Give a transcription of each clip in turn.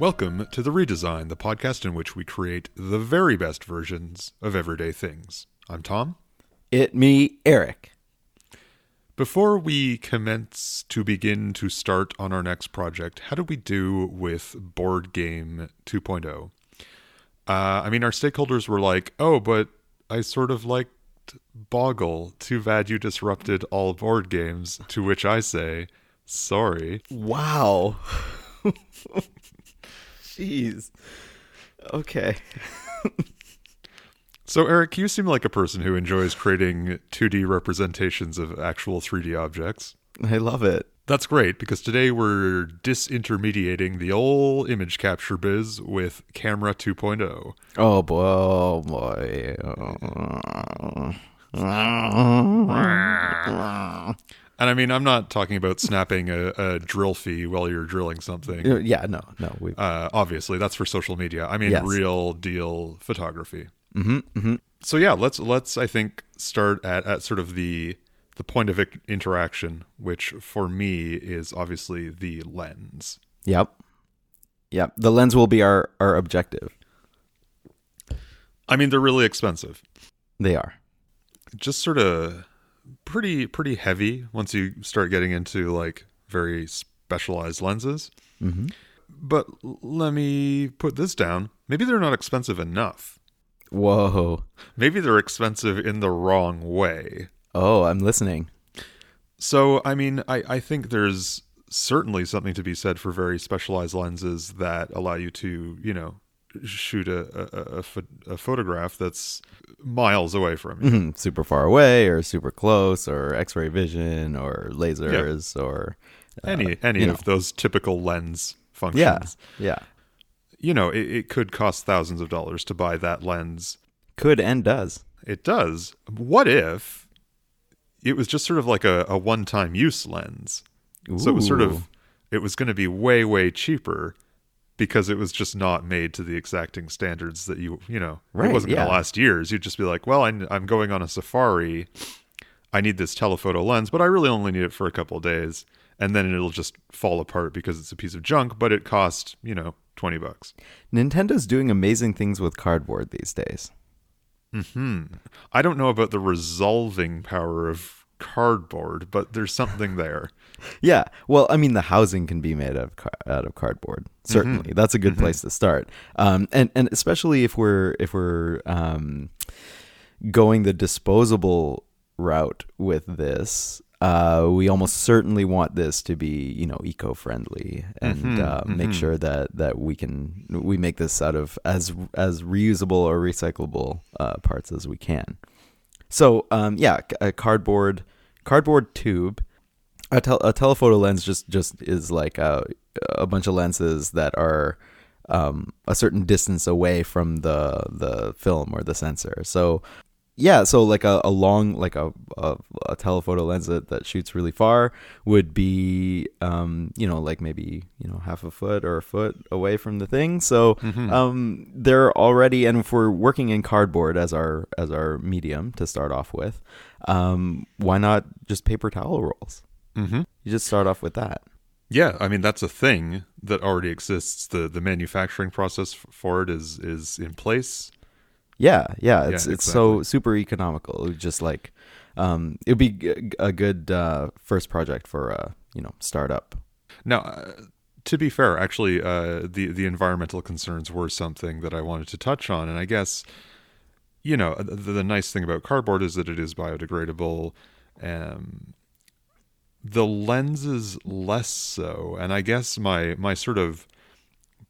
Welcome to The Redesign, the podcast in which we create the very best versions of everyday things. I'm Tom. It me, Eric. Before we commence to begin to start on our next project, how do we do with Board Game 2.0? Uh, I mean, our stakeholders were like, oh, but I sort of liked Boggle. Too bad you disrupted all board games. To which I say, sorry. Wow. Jeez. Okay. So, Eric, you seem like a person who enjoys creating 2D representations of actual 3D objects. I love it. That's great because today we're disintermediating the old image capture biz with Camera 2.0. Oh boy. Oh boy. And I mean, I'm not talking about snapping a, a drill fee while you're drilling something. Yeah, no, no. We Uh, obviously, that's for social media. I mean, Yes. real deal photography. hmm hmm So yeah, let's let's I think start at, at sort of the the point of interaction, which for me is obviously the lens. Yep. Yep. The lens will be our our objective. I mean, they're really expensive. They are. Just sort of pretty pretty heavy once you start getting into like very specialized lenses. hmm But let me put this down. Maybe they're not expensive enough. Whoa. Maybe they're expensive in the wrong way. Oh, I'm listening. So, I mean, I, I think there's certainly something to be said for very specialized lenses that allow you to, you know, shoot a, a, a, a photograph that's miles away from you. Mhm. Super far away, or super close, or X-ray vision, or lasers, or uh, Any any of know. those typical lens functions. yeah, yeah. You know, it, it could cost thousands of dollars to buy that lens. Could and does. It does. What if it was just sort of like a, a one time use lens? So it was sort of it was going to be way way cheaper because it was just not made to the exacting standards that you you know Right, it wasn't going yeah. to last years. You'd just be like, well, I'm, I'm going on a safari. I need this telephoto lens, but I really only need it for a couple of days, and then it'll just fall apart because it's a piece of junk. But it cost you know twenty bucks. Nintendo's doing amazing things with cardboard these days. Hmm. I don't know about the resolving power of cardboard, but there's something there. Yeah, well, I mean, the housing can be made out of car- out of cardboard. Certainly, that's a good place to start. Um, and and especially if we're if we're um, going the disposable route with this, uh, we almost certainly want this to be you know eco friendly and uh, make sure that that we can we make this out of as as reusable or recyclable uh, parts as we can. So um, yeah, a cardboard cardboard tube. A, tel- a telephoto lens just just is like a, a bunch of lenses that are um, a certain distance away from the the film or the sensor. So yeah, so like a, a long like a, a a telephoto lens that, that shoots really far would be um, you know like maybe you know half a foot or a foot away from the thing. So um, they're already and if we're working in cardboard as our as our medium to start off with, um, why not just paper towel rolls? Mm-hmm. You just start off with that. Yeah, I mean that's a thing that already exists. the The manufacturing process for it is is in place. Yeah, yeah, it's Yeah, it's so super economical. Just like um, it'd be g- a good uh, first project for a you know startup. Now, uh, to be fair, actually, uh, the the environmental concerns were something that I wanted to touch on, and I guess you know the, the nice thing about cardboard is that it is biodegradable. Um, the lenses less so, and I guess my my sort of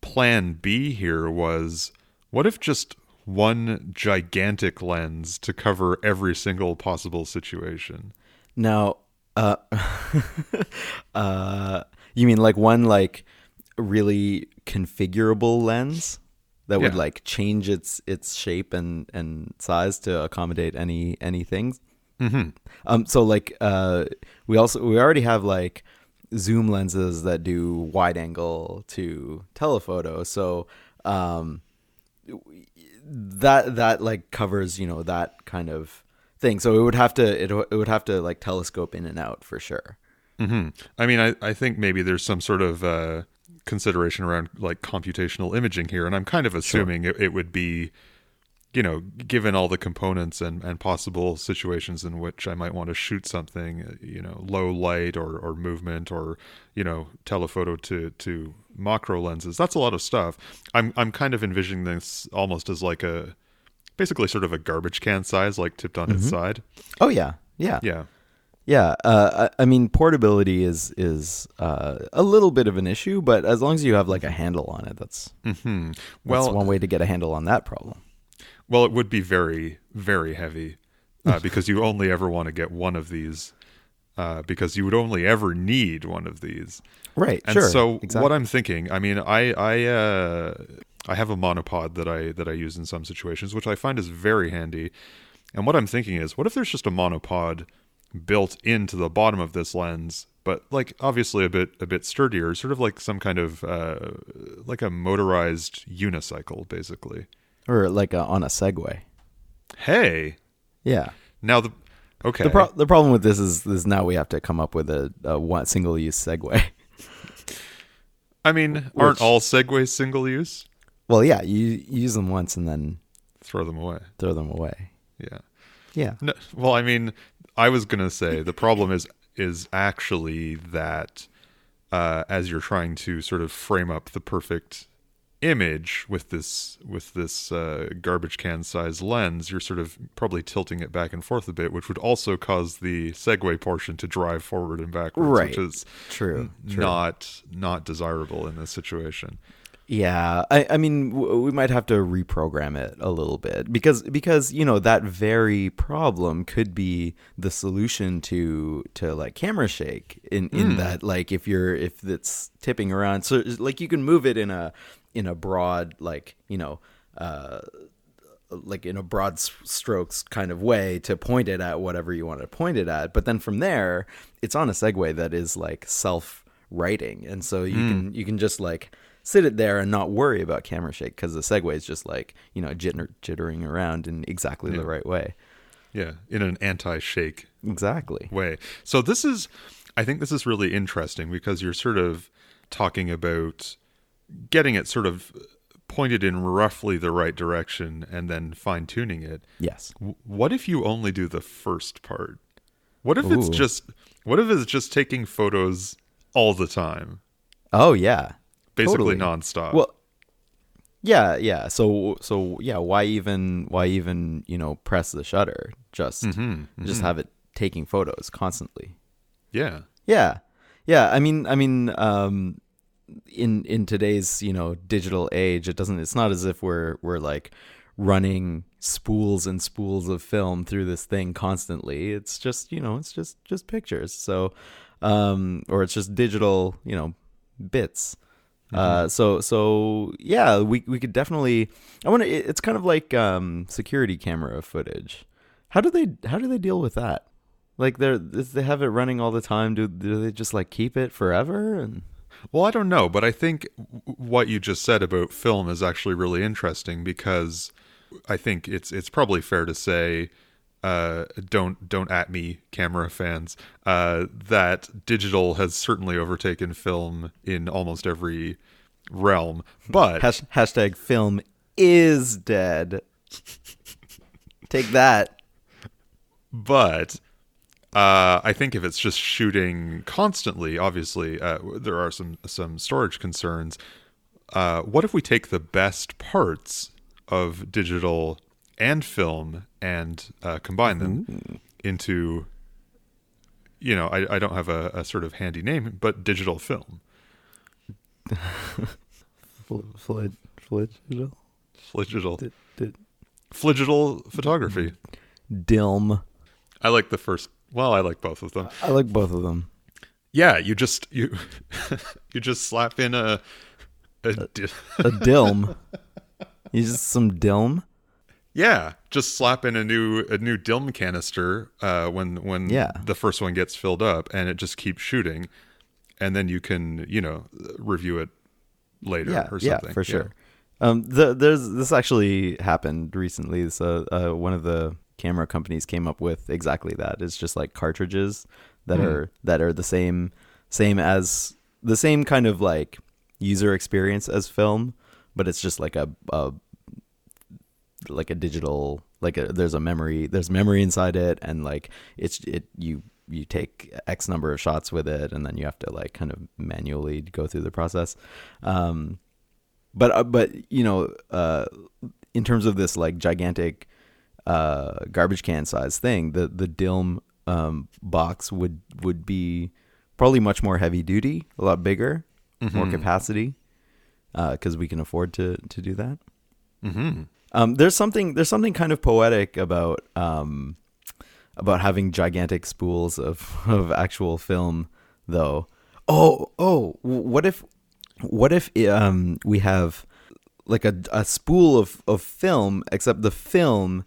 plan B here was, what if just one gigantic lens to cover every single possible situation? Now, uh, uh, you mean like one like really configurable lens that would like change its its shape and and size to accommodate any any things? Mm-hmm. Um, so like uh, we also we already have like zoom lenses that do wide angle to telephoto. So um, that that like covers you know that kind of thing. So it would have to it, it would have to like telescope in and out for sure. hmm I mean, I, I think maybe there's some sort of uh, consideration around like computational imaging here, and I'm kind of assuming it, it would be, you know, given all the components and, and possible situations in which I might want to shoot something, you know, low light or, or movement or, you know, telephoto to, to macro lenses. That's a lot of stuff. I'm I'm kind of envisioning this almost as like a basically sort of a garbage can size, like tipped on its side. Oh yeah, yeah, Yeah. yeah. Uh, I, I mean, portability is is uh, a little bit of an issue, but as long as you have like a handle on it, that's Hmm. that's one way to get a handle on that problem. Well, it would be very, very heavy uh, because you only ever want to get one of these uh, because you would only ever need one of these. Right. And sure. so, exactly. what I'm thinking, I mean, I I uh, I have a monopod that I that I use in some situations, which I find is very handy. And what I'm thinking is, what if there's just a monopod built into the bottom of this lens, but like obviously a bit a bit sturdier, sort of like some kind of uh, like a motorized unicycle, basically. or like a, on a Segway. Hey, Yeah. Now the okay. The pro- the problem with this is is now we have to come up with a, a one single use Segway. I mean, aren't Which- all segways single use? well, yeah, you, you use them once and then Throw them away. throw them away. Yeah. Yeah. No, well, I mean, I was gonna say the problem is is actually that uh, as you're trying to sort of frame up the perfect image with this with this uh, garbage can size lens, you're sort of probably tilting it back and forth a bit, which would also cause the Segway portion to drive forward and backwards, Right. which is True. true. not not desirable in this situation. Yeah, I, I mean, w- we might have to reprogram it a little bit because because you know that very problem could be the solution to to like camera shake in in that like if you're if it's tipping around, so like you can move it in a in a broad like you know uh like in a broad strokes kind of way to point it at whatever you want to point it at. But then from there it's on a Segway that is like self righting and so you can you can just like sit it there and not worry about camera shake because the Segway is just like you know jitter, jittering around in exactly the right way. Yeah, in an anti-shake exactly. way. So this is I think this is really interesting because you're sort of talking about getting it sort of pointed in roughly the right direction and then fine tuning it. yes W- What if you only do the first part? What if it's just what if it's just taking photos all the time? oh yeah Basically Totally. nonstop. well yeah yeah so so yeah why even why even you know press the shutter just Mm-hmm, just have it taking photos constantly yeah. Yeah. Yeah, I mean I mean um in in today's, you know, digital age, it doesn't it's not as if we're we're like running spools and spools of film through this thing constantly. It's just, you know, it's just just pictures. So um or it's just digital, you know, bits. Uh so so yeah, we we could definitely I want to it's kind of like um security camera footage. How do they how do they deal with that? Like they're they have it running all the time. Do do they just like keep it forever? And Well, I don't know, but I think what you just said about film is actually really interesting because I think it's it's probably fair to say uh, don't don't at me camera fans uh, that digital has certainly overtaken film in almost every realm. But hash, hashtag film is dead. Take that. but uh, I think if it's just shooting constantly, obviously uh, there are some some storage concerns. Uh, what if we take the best parts of digital and film and uh, combine them into, you know, I, I don't have a, a sort of handy name, but digital film, Fl- fl- fligital? fligital, fligital photography. Dilm. I like the first. Well, I like both of them. I like both of them. Yeah, you just you you just slap in a a di- A dilm. you just some dilm. yeah, just slap in a new a new Dilm canister uh, when when Yeah. the first one gets filled up, and it just keeps shooting, and then you can you know review it later yeah, or yeah, for sure. Um, the, there's this actually happened recently. So uh, one of the camera companies came up with exactly that. It's just like cartridges that Hmm. are that are the same same as the same kind of like user experience as film, but it's just like a, a like a digital like a, there's a memory there's memory inside it and like it's it you you take x number of shots with it and then you have to like kind of manually go through the process um but uh, but you know uh in terms of this like gigantic uh garbage can size thing the the dilm um box would would be probably much more heavy duty a lot bigger more capacity because we can afford to to do that Mm-hmm. um, there's something there's something kind of poetic about um, about having gigantic spools of of actual film, though. Oh, oh, what if what if um, we have like a a spool of of film, except the film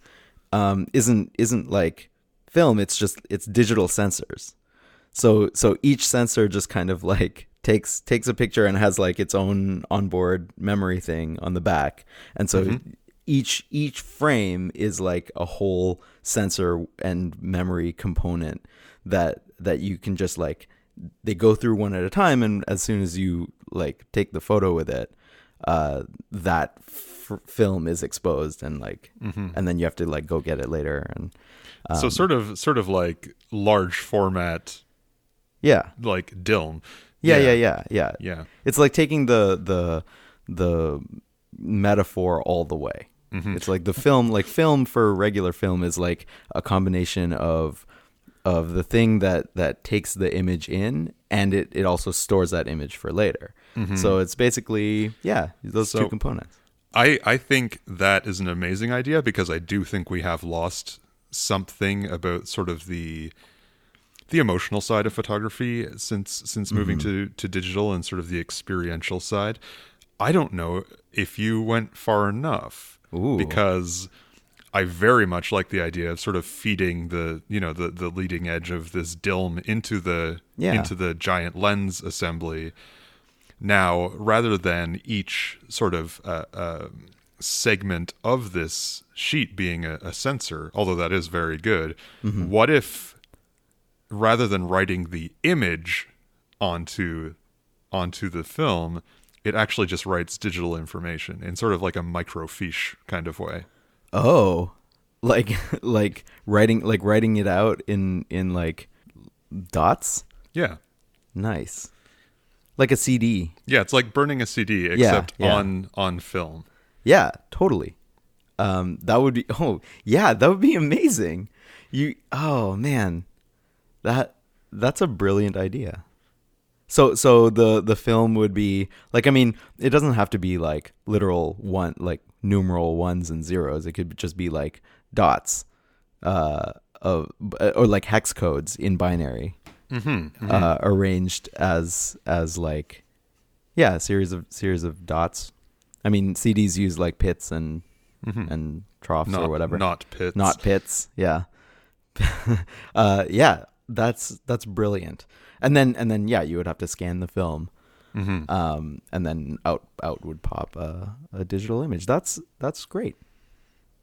um, isn't isn't like film. It's just it's digital sensors. So so each sensor just kind of like takes takes a picture and has like its own onboard memory thing on the back. And so each each frame is like a whole sensor and memory component that that you can just like they go through one at a time and as soon as you like take the photo with it uh that f- film is exposed and like mm-hmm. and then you have to like go get it later and um, so sort of sort of like large format yeah. like Dilm. yeah yeah yeah. yeah Yeah. it's like taking the the the metaphor all the way. Mm-hmm. It's like the film like film for regular film is like a combination of of the thing that that takes the image in and it it also stores that image for later. Mm-hmm. So it's basically yeah those So- two components I, I think that is an amazing idea because I do think we have lost something about sort of the the emotional side of photography since since moving mm-hmm. to to digital and sort of the experiential side. I don't know if you went far enough Ooh. because I very much like the idea of sort of feeding the you know the the leading edge of this dilm into the Yeah. into the giant lens assembly now rather than each sort of uh, uh, segment of this sheet being a, a sensor although that is very good what if rather than writing the image onto onto the film it actually just writes digital information in sort of like a microfiche kind of way? Oh like like writing like writing it out in in like dots? Yeah. Nice like a cd yeah it's like burning a cd except yeah. on on film Yeah, totally. Um, that would be. Oh, yeah, that would be amazing. You. Oh man, that that's a brilliant idea. So so the the film would be like I mean it doesn't have to be like literal one like numeral ones and zeros. It could just be like dots, uh, of or like hex codes in binary, uh, arranged as as like yeah a series of series of dots. I mean CDs use like pits and and troughs not or whatever. not pits Not pits. Yeah. uh, yeah, that's that's brilliant. And then and then yeah, you would have to scan the film, Mm-hmm. um, and then out out would pop a, a digital image. That's that's great.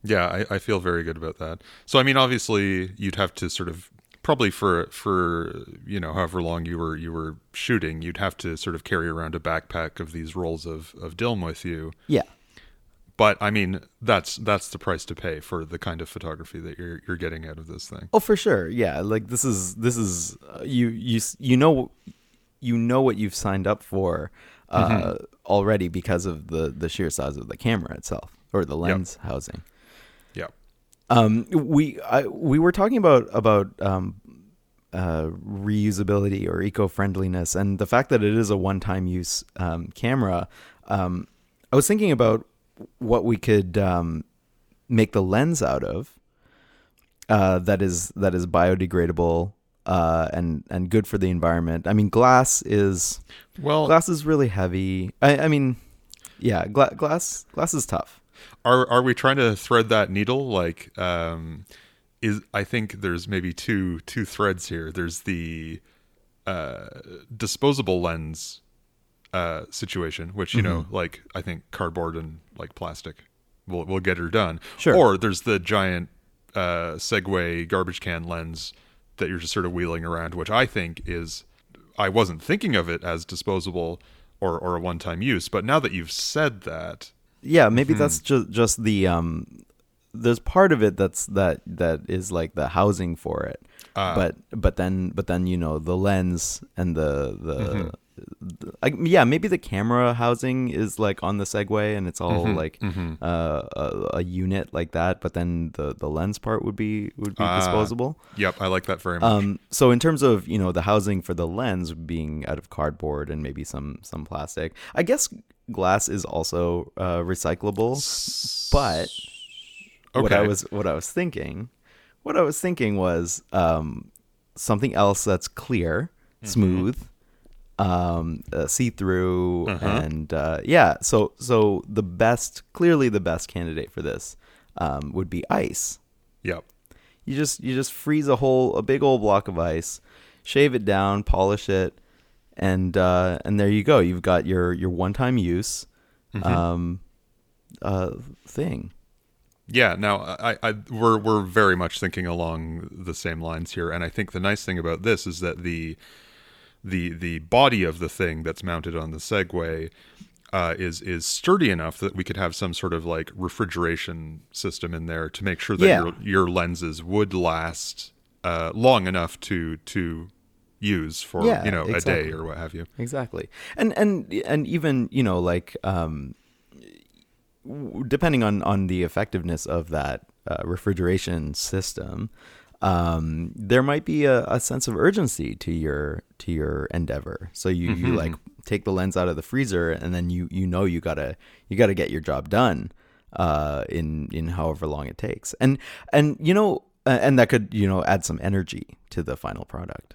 Yeah, I, I feel very good about that. So I mean, obviously, you'd have to sort of probably for for you know however long you were you were shooting, you'd have to sort of carry around a backpack of these rolls of of Dilm with you. Yeah. But I mean, that's that's the price to pay for the kind of photography that you're you're getting out of this thing. Oh, for sure. Yeah, like this is this is uh, you you you know you know what you've signed up for uh, already because of the the sheer size of the camera itself or the lens housing. Um, we I, we were talking about about um, uh, reusability or eco friendliness, and the fact that it is a one time use um, camera. Um, I was thinking about what we could um, make the lens out of. Uh, that is that is biodegradable uh, and and good for the environment. I mean, glass is Well, glass is really heavy. I, I mean, yeah, gla- glass glass is tough. Are are we trying to thread that needle like um is i think there's maybe two two threads here there's the uh disposable lens uh situation which you know like i think cardboard and like plastic will will get her done Sure. or there's the giant uh segway garbage can lens that you're just sort of wheeling around which i think is i wasn't thinking of it as disposable or or a one time use. But now that you've said that, yeah, maybe that's just just the um. There's part of it that's that that is like the housing for it, Ah. but but then but then you know the lens and the the, the I, yeah maybe the camera housing is like on the Segway and it's all like Uh, a, a unit like that, but then the the lens part would be would be Ah. disposable. yep, I like that very much. Um, so in terms of you know the housing for the lens being out of cardboard and maybe some some plastic, I guess glass is also uh, recyclable. But what I was what I was thinking, what I was thinking was um, something else that's clear, Mm-hmm. smooth, um, uh, see through, Uh-huh. and uh, yeah. So so the best, clearly the best candidate for this um, would be ice. Yep. You just you just freeze a whole a big old block of ice, shave it down, polish it, and uh, and there you go. You've got your your one time use um, uh, thing. Yeah, now I, I we're we're very much thinking along the same lines here, and I think the nice thing about this is that the the the body of the thing that's mounted on the Segway uh, is is sturdy enough that we could have some sort of like refrigeration system in there to make sure that Yeah. your your lenses would last uh, long enough to to use for Yeah, you know a day or what have you. Exactly. And and and even, you know, like um depending on on the effectiveness of that uh, refrigeration system, um there might be a, a sense of urgency to your to your endeavor. So you you like take the lens out of the freezer and then you you know you got to you got to get your job done uh in in however long it takes. And and you know uh, and that could, you know, add some energy to the final product.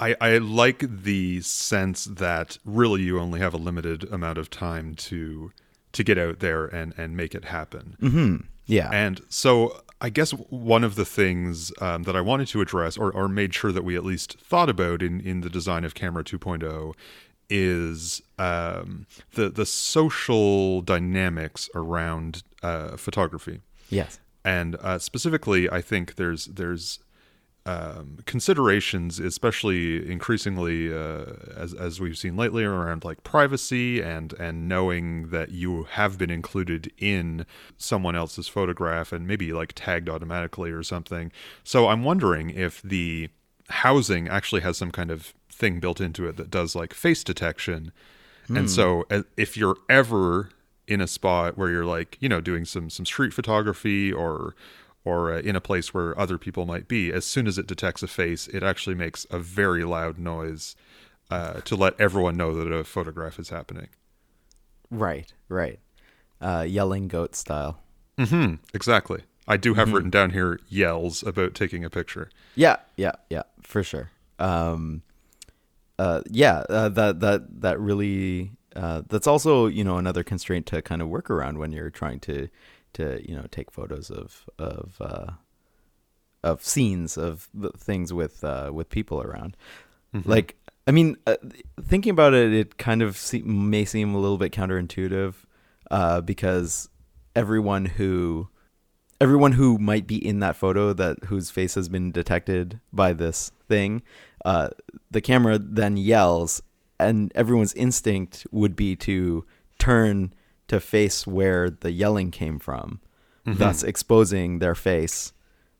I, I like the sense that really you only have a limited amount of time to to get out there and and make it happen. Hmm. Yeah. And so I guess one of the things um, that I wanted to address or, or made sure that we at least thought about in, in the design of Camera 2.0 is um, the the social dynamics around uh, photography. yes. And uh, specifically, I think there's there's um, considerations, especially increasingly uh, as as we've seen lately, around like privacy and and knowing that you have been included in someone else's photograph and maybe like tagged automatically or something. So I'm wondering if the housing actually has some kind of thing built into it that does like face detection. And so uh, if you're ever in a spot where you're like, you know, doing some some street photography or or uh, in a place where other people might be, as soon as it detects a face, it actually makes a very loud noise uh, to let everyone know that a photograph is happening. Right, right. Uh, yelling goat style. hmm Exactly. I do have written down here yells about taking a picture. Yeah, yeah, yeah, for sure. Um, uh, yeah, uh, that that that really uh, that's also you know another constraint to kind of work around when you're trying to to you know take photos of of uh, of scenes of the things with uh, with people around. Like, I mean, uh, thinking about it, it kind of se- may seem a little bit counterintuitive uh, because everyone who everyone who might be in that photo that whose face has been detected by this thing, uh, the camera then yells, and everyone's instinct would be to turn to face where the yelling came from, thus exposing their face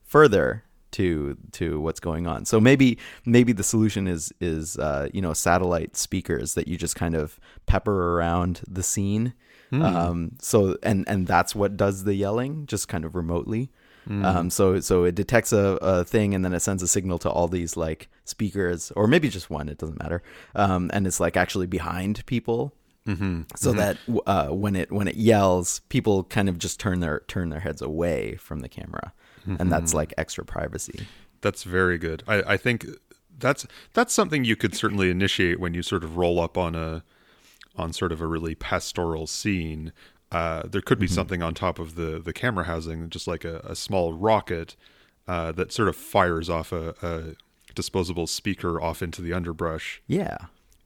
further to to what's going on. So maybe maybe the solution is is uh, you know satellite speakers that you just kind of pepper around the scene. Um, so and and that's what does the yelling, just kind of remotely. Um, so so it detects a, a thing and then it sends a signal to all these like speakers or maybe just one. It doesn't matter. Um, and it's like actually behind people Mm-hmm. so that uh, when it when it yells, people kind of just turn their turn their heads away from the camera, and that's like extra privacy. That's very good. I, I think that's that's something you could certainly initiate when you sort of roll up on a on sort of a really pastoral scene. Uh, there could be something on top of the the camera housing, just like a, a small rocket uh, that sort of fires off a, a disposable speaker off into the underbrush. Yeah,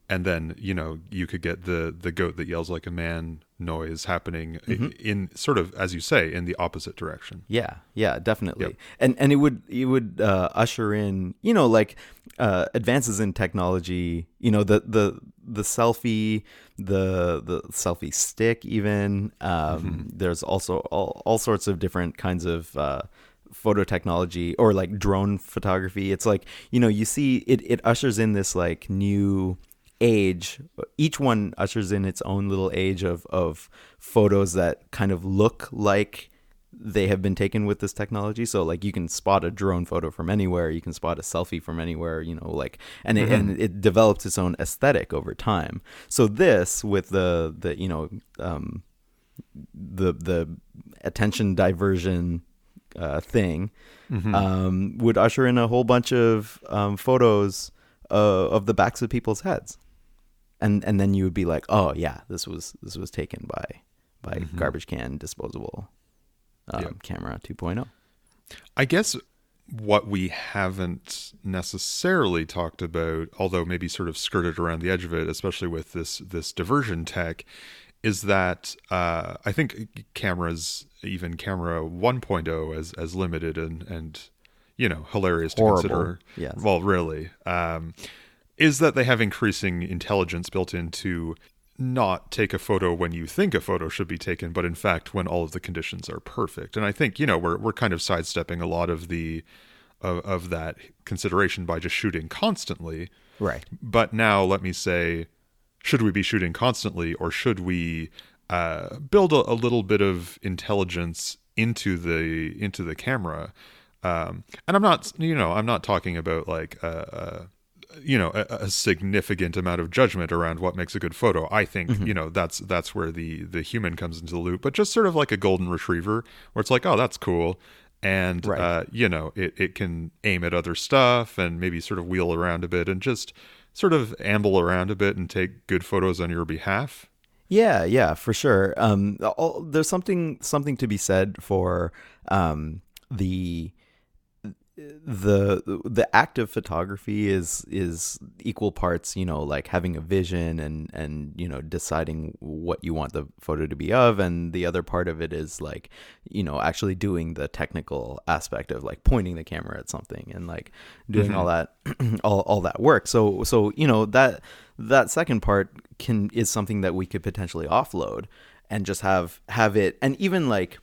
and then you know you could get the the goat that yells like a man noise happening in, in sort of as you say in the opposite direction. Yeah, yeah, definitely. Yep. And and it would it would uh, usher in you know like uh, advances in technology. You know the the the selfie, the the selfie stick. Even um, there's also all all sorts of different kinds of. Uh, photo technology or like drone photography it's like you know you see it it ushers in this like new age each one ushers in its own little age of of photos that kind of look like they have been taken with this technology. So like you can spot a drone photo from anywhere you can spot a selfie from anywhere you know like and it, and it develops its own aesthetic over time. So this with the the you know um the the attention diversion uh, thing um, would usher in a whole bunch of um, photos uh, of the backs of people's heads, and and then you would be like, oh yeah, this was this was taken by by garbage can disposable um, Yep. camera oh. 2.0. I guess what we haven't necessarily talked about, although maybe sort of skirted around the edge of it, especially with this this diversion tech, is that uh, I think cameras, even camera 1.0, as as limited and and you know hilarious to consider. Yes. Well, really, um, is that they have increasing intelligence built into not take a photo when you think a photo should be taken, but in fact when all of the conditions are perfect. And I think you know we're we're kind of sidestepping a lot of the of, of that consideration by just shooting constantly. Right. But now let me say, should we be shooting constantly, or should we uh, build a, a little bit of intelligence into the into the camera? Um, and I'm not, you know, I'm not talking about like, uh, uh, you know, a, a significant amount of judgment around what makes a good photo. I think, Mm-hmm. you know, that's that's where the the human comes into the loop. But just sort of like a golden retriever, where it's like, oh, that's cool. And Right. uh, you know, it, it can aim at other stuff and maybe sort of wheel around a bit and just sort of amble around a bit and take good photos on your behalf. Yeah, yeah, for sure. Um, all, there's something something to be said for um, the the the act of photography is is equal parts you know like having a vision and and you know deciding what you want the photo to be of. And the other part of it is like you know actually doing the technical aspect of like pointing the camera at something and like doing all mm-hmm. that all, all that work. So so you know that that second part can is something that we could potentially offload and just have have it. And even like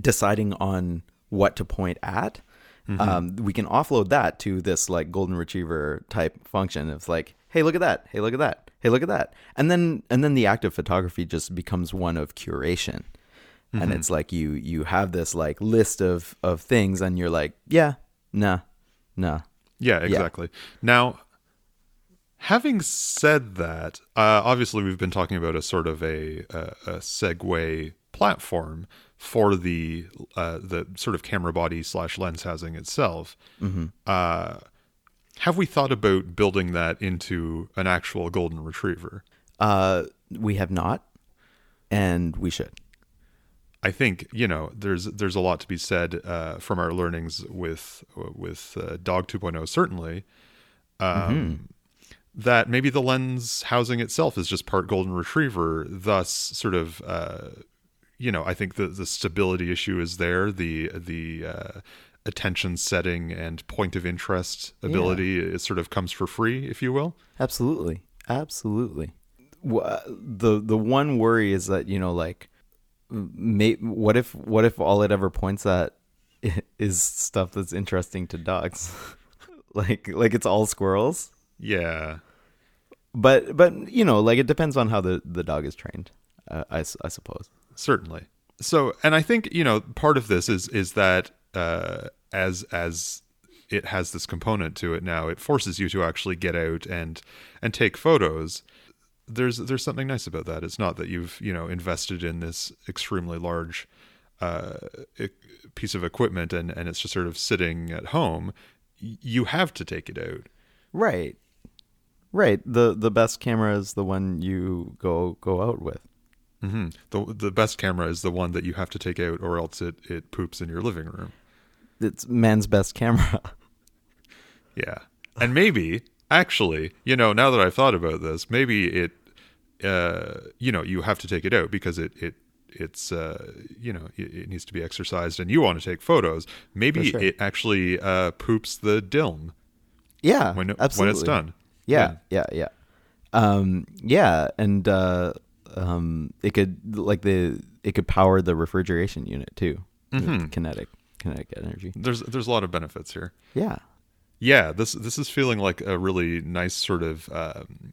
deciding on what to point at um, we can offload that to this like golden retriever type function it's like hey look at that. Hey look at that. Hey look at that. And then and then the act of photography just becomes one of curation. And it's like you you have this like list of of things and you're like yeah nah nah. Yeah, exactly. Now, having said that, uh, obviously we've been talking about a sort of a, a, a Segway platform for the uh, the sort of camera body slash lens housing itself. Uh, have we thought about building that into an actual golden retriever? uh we have not and we should I think you know there's there's a lot to be said uh, from our learnings with with uh, Dog 2.0 certainly. Um, That maybe the lens housing itself is just part golden retriever, thus sort of uh, you know I think the the stability issue is there, the the uh, attention setting and point of interest ability is sort of comes for free, if you will. Absolutely, absolutely. The The one worry is that you know, like, may, what if what if all it ever points at is stuff that's interesting to dogs, like like it's all squirrels. Yeah. But but you know, like it depends on how the the dog is trained. Uh, I I suppose. Certainly so and i think you know part of this is is that uh as as it has this component to it now it forces you to actually get out and and take photos there's there's something nice about that it's not that you've you know invested in this extremely large uh piece of equipment and and it's just sort of sitting at home you have to take it out Right. Right. The the best camera is the one you go go out with. Hmm the the best camera is the one that you have to take out or else it it poops in your living room It's man's best camera. Yeah. And maybe, actually, you know, now that I've thought about this, maybe it, uh, you know, you have to take it out because it it it's uh, you know it, it needs to be exercised, and you want to take photos. Maybe sure. it actually uh, poops the dilm Yeah, when it, absolutely. when it's done. Yeah, yeah, yeah. Um, yeah, and uh, um, it could like the it could power the refrigeration unit too. Mhm. Kinetic kinetic energy. There's there's a lot of benefits here. Yeah. Yeah, this this is feeling like a really nice sort of um,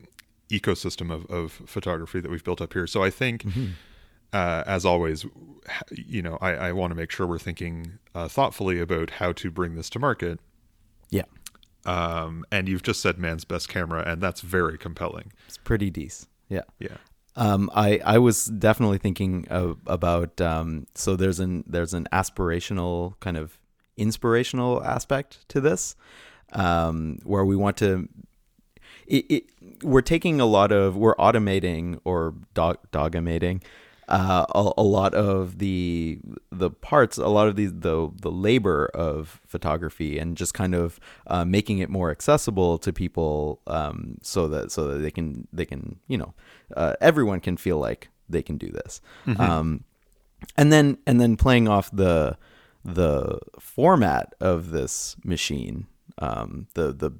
ecosystem of, of photography that we've built up here. So I think, uh, as always, you know, I, I want to make sure we're thinking uh, thoughtfully about how to bring this to market. Yeah. Um, and you've just said man's best camera, and that's very compelling. It's pretty decent. Yeah. Yeah. Um, I I was definitely thinking of, about um, so there's an there's an aspirational kind of inspirational aspect to this, um, where we want to. It, it, we're taking a lot of we're automating or dog dogamating uh, a, a lot of the the parts, a lot of the the, the labor of photography, and just kind of uh, making it more accessible to people, um, so that so that they can they can you know uh, everyone can feel like they can do this, um, and then and then playing off the the format of this machine, um, the the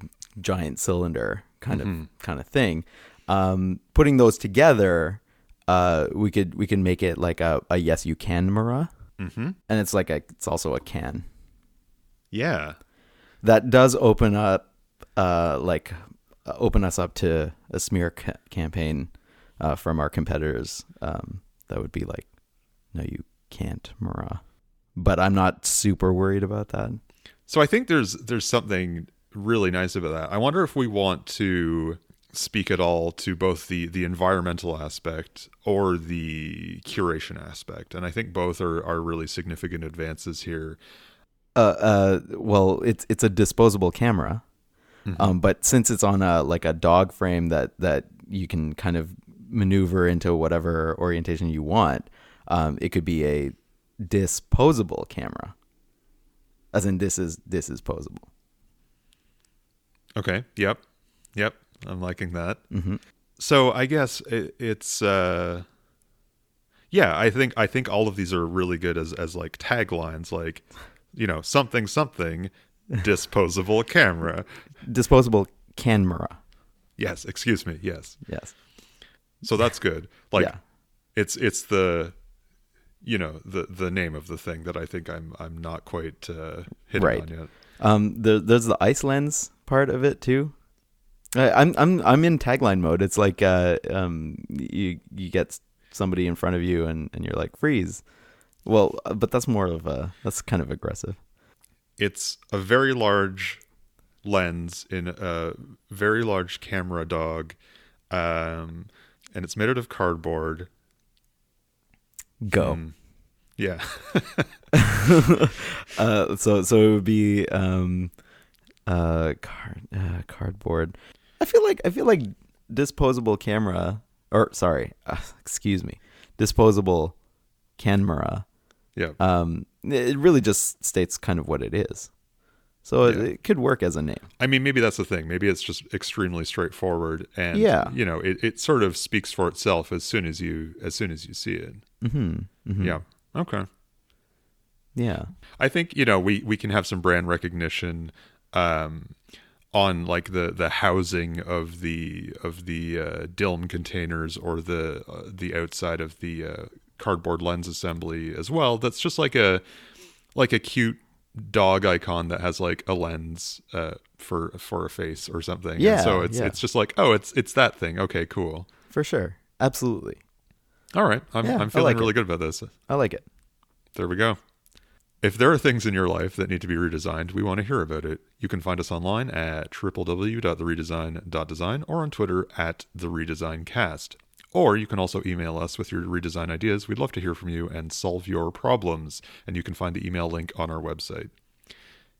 giant cylinder kind of kind of thing, um, putting those together uh, we could we can make it like a, a yes you Can-mera, Mm-hmm. and it's like a it's also a can Yeah. that does open up uh like uh, open us up to a smear ca- campaign uh, from our competitors um, that would be like no you can't Mara, but I'm not super worried about that. So I think there's there's something really nice about that. I wonder if we want to speak at all to both the the environmental aspect or the curation aspect, and I think both are are really significant advances here. Uh, uh, well, it's it's a disposable camera, um, but since it's on a like a dog frame that that you can kind of maneuver into whatever orientation you want, um, it could be a disposable camera. As in, this is this is posable. Okay. Yep. Yep. I'm liking that. Mhm. So I guess it, it's uh yeah, I think I think all of these are really good as as like taglines like you know, something something disposable camera. Disposable camera. Yes, excuse me. Yes. Yes. So that's good. Like yeah. it's it's the you know, the the name of the thing that I think I'm I'm not quite uh hitting Right. on yet. Um, there, there's the ice lens part of it too. I'm I'm I'm in tagline mode. It's like uh, um, you you get somebody in front of you and, and you're like freeze. Well, uh, but that's more of a that's kind of aggressive. It's a very large lens in a very large camera dog. Um and it's made out of cardboard. Go. Mm. Yeah. uh, so so it would be um, uh, card uh, cardboard. I feel like I feel like disposable camera or sorry, uh, excuse me, disposable camera. yeah. Um, it really just states kind of what it is. So it, Yeah. it could work as a name. I mean, maybe that's the thing. Maybe it's just extremely straightforward, and Yeah. you know, it, it sort of speaks for itself as soon as you as soon as you see it. Mm-hmm. Yeah. Okay. Yeah. I think you know we we can have some brand recognition um, on like the the housing of the of the uh, Dilm containers or the uh, the outside of the uh, cardboard lens assembly as well. That's just like a like a cute dog icon that has like a lens uh, for for a face or something. And Yeah, so it's yeah. it's just like oh it's it's that thing. Okay, cool. For sure. Absolutely. All right, I'm Yeah, I'm feeling like really it. good about this. I like it. There we go. If there are things in your life that need to be redesigned, we want to hear about it. You can find us online at www.theredesign.design or on Twitter at theredesigncast. Or you can also email us with your redesign ideas. We'd love to hear from you and solve your problems. And you can find the email link on our website.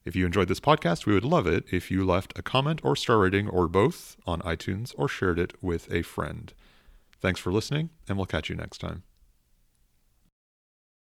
If you enjoyed this podcast, we would love it if you left a comment or star rating or both on iTunes or shared it with a friend. Thanks for listening, and we'll catch you next time.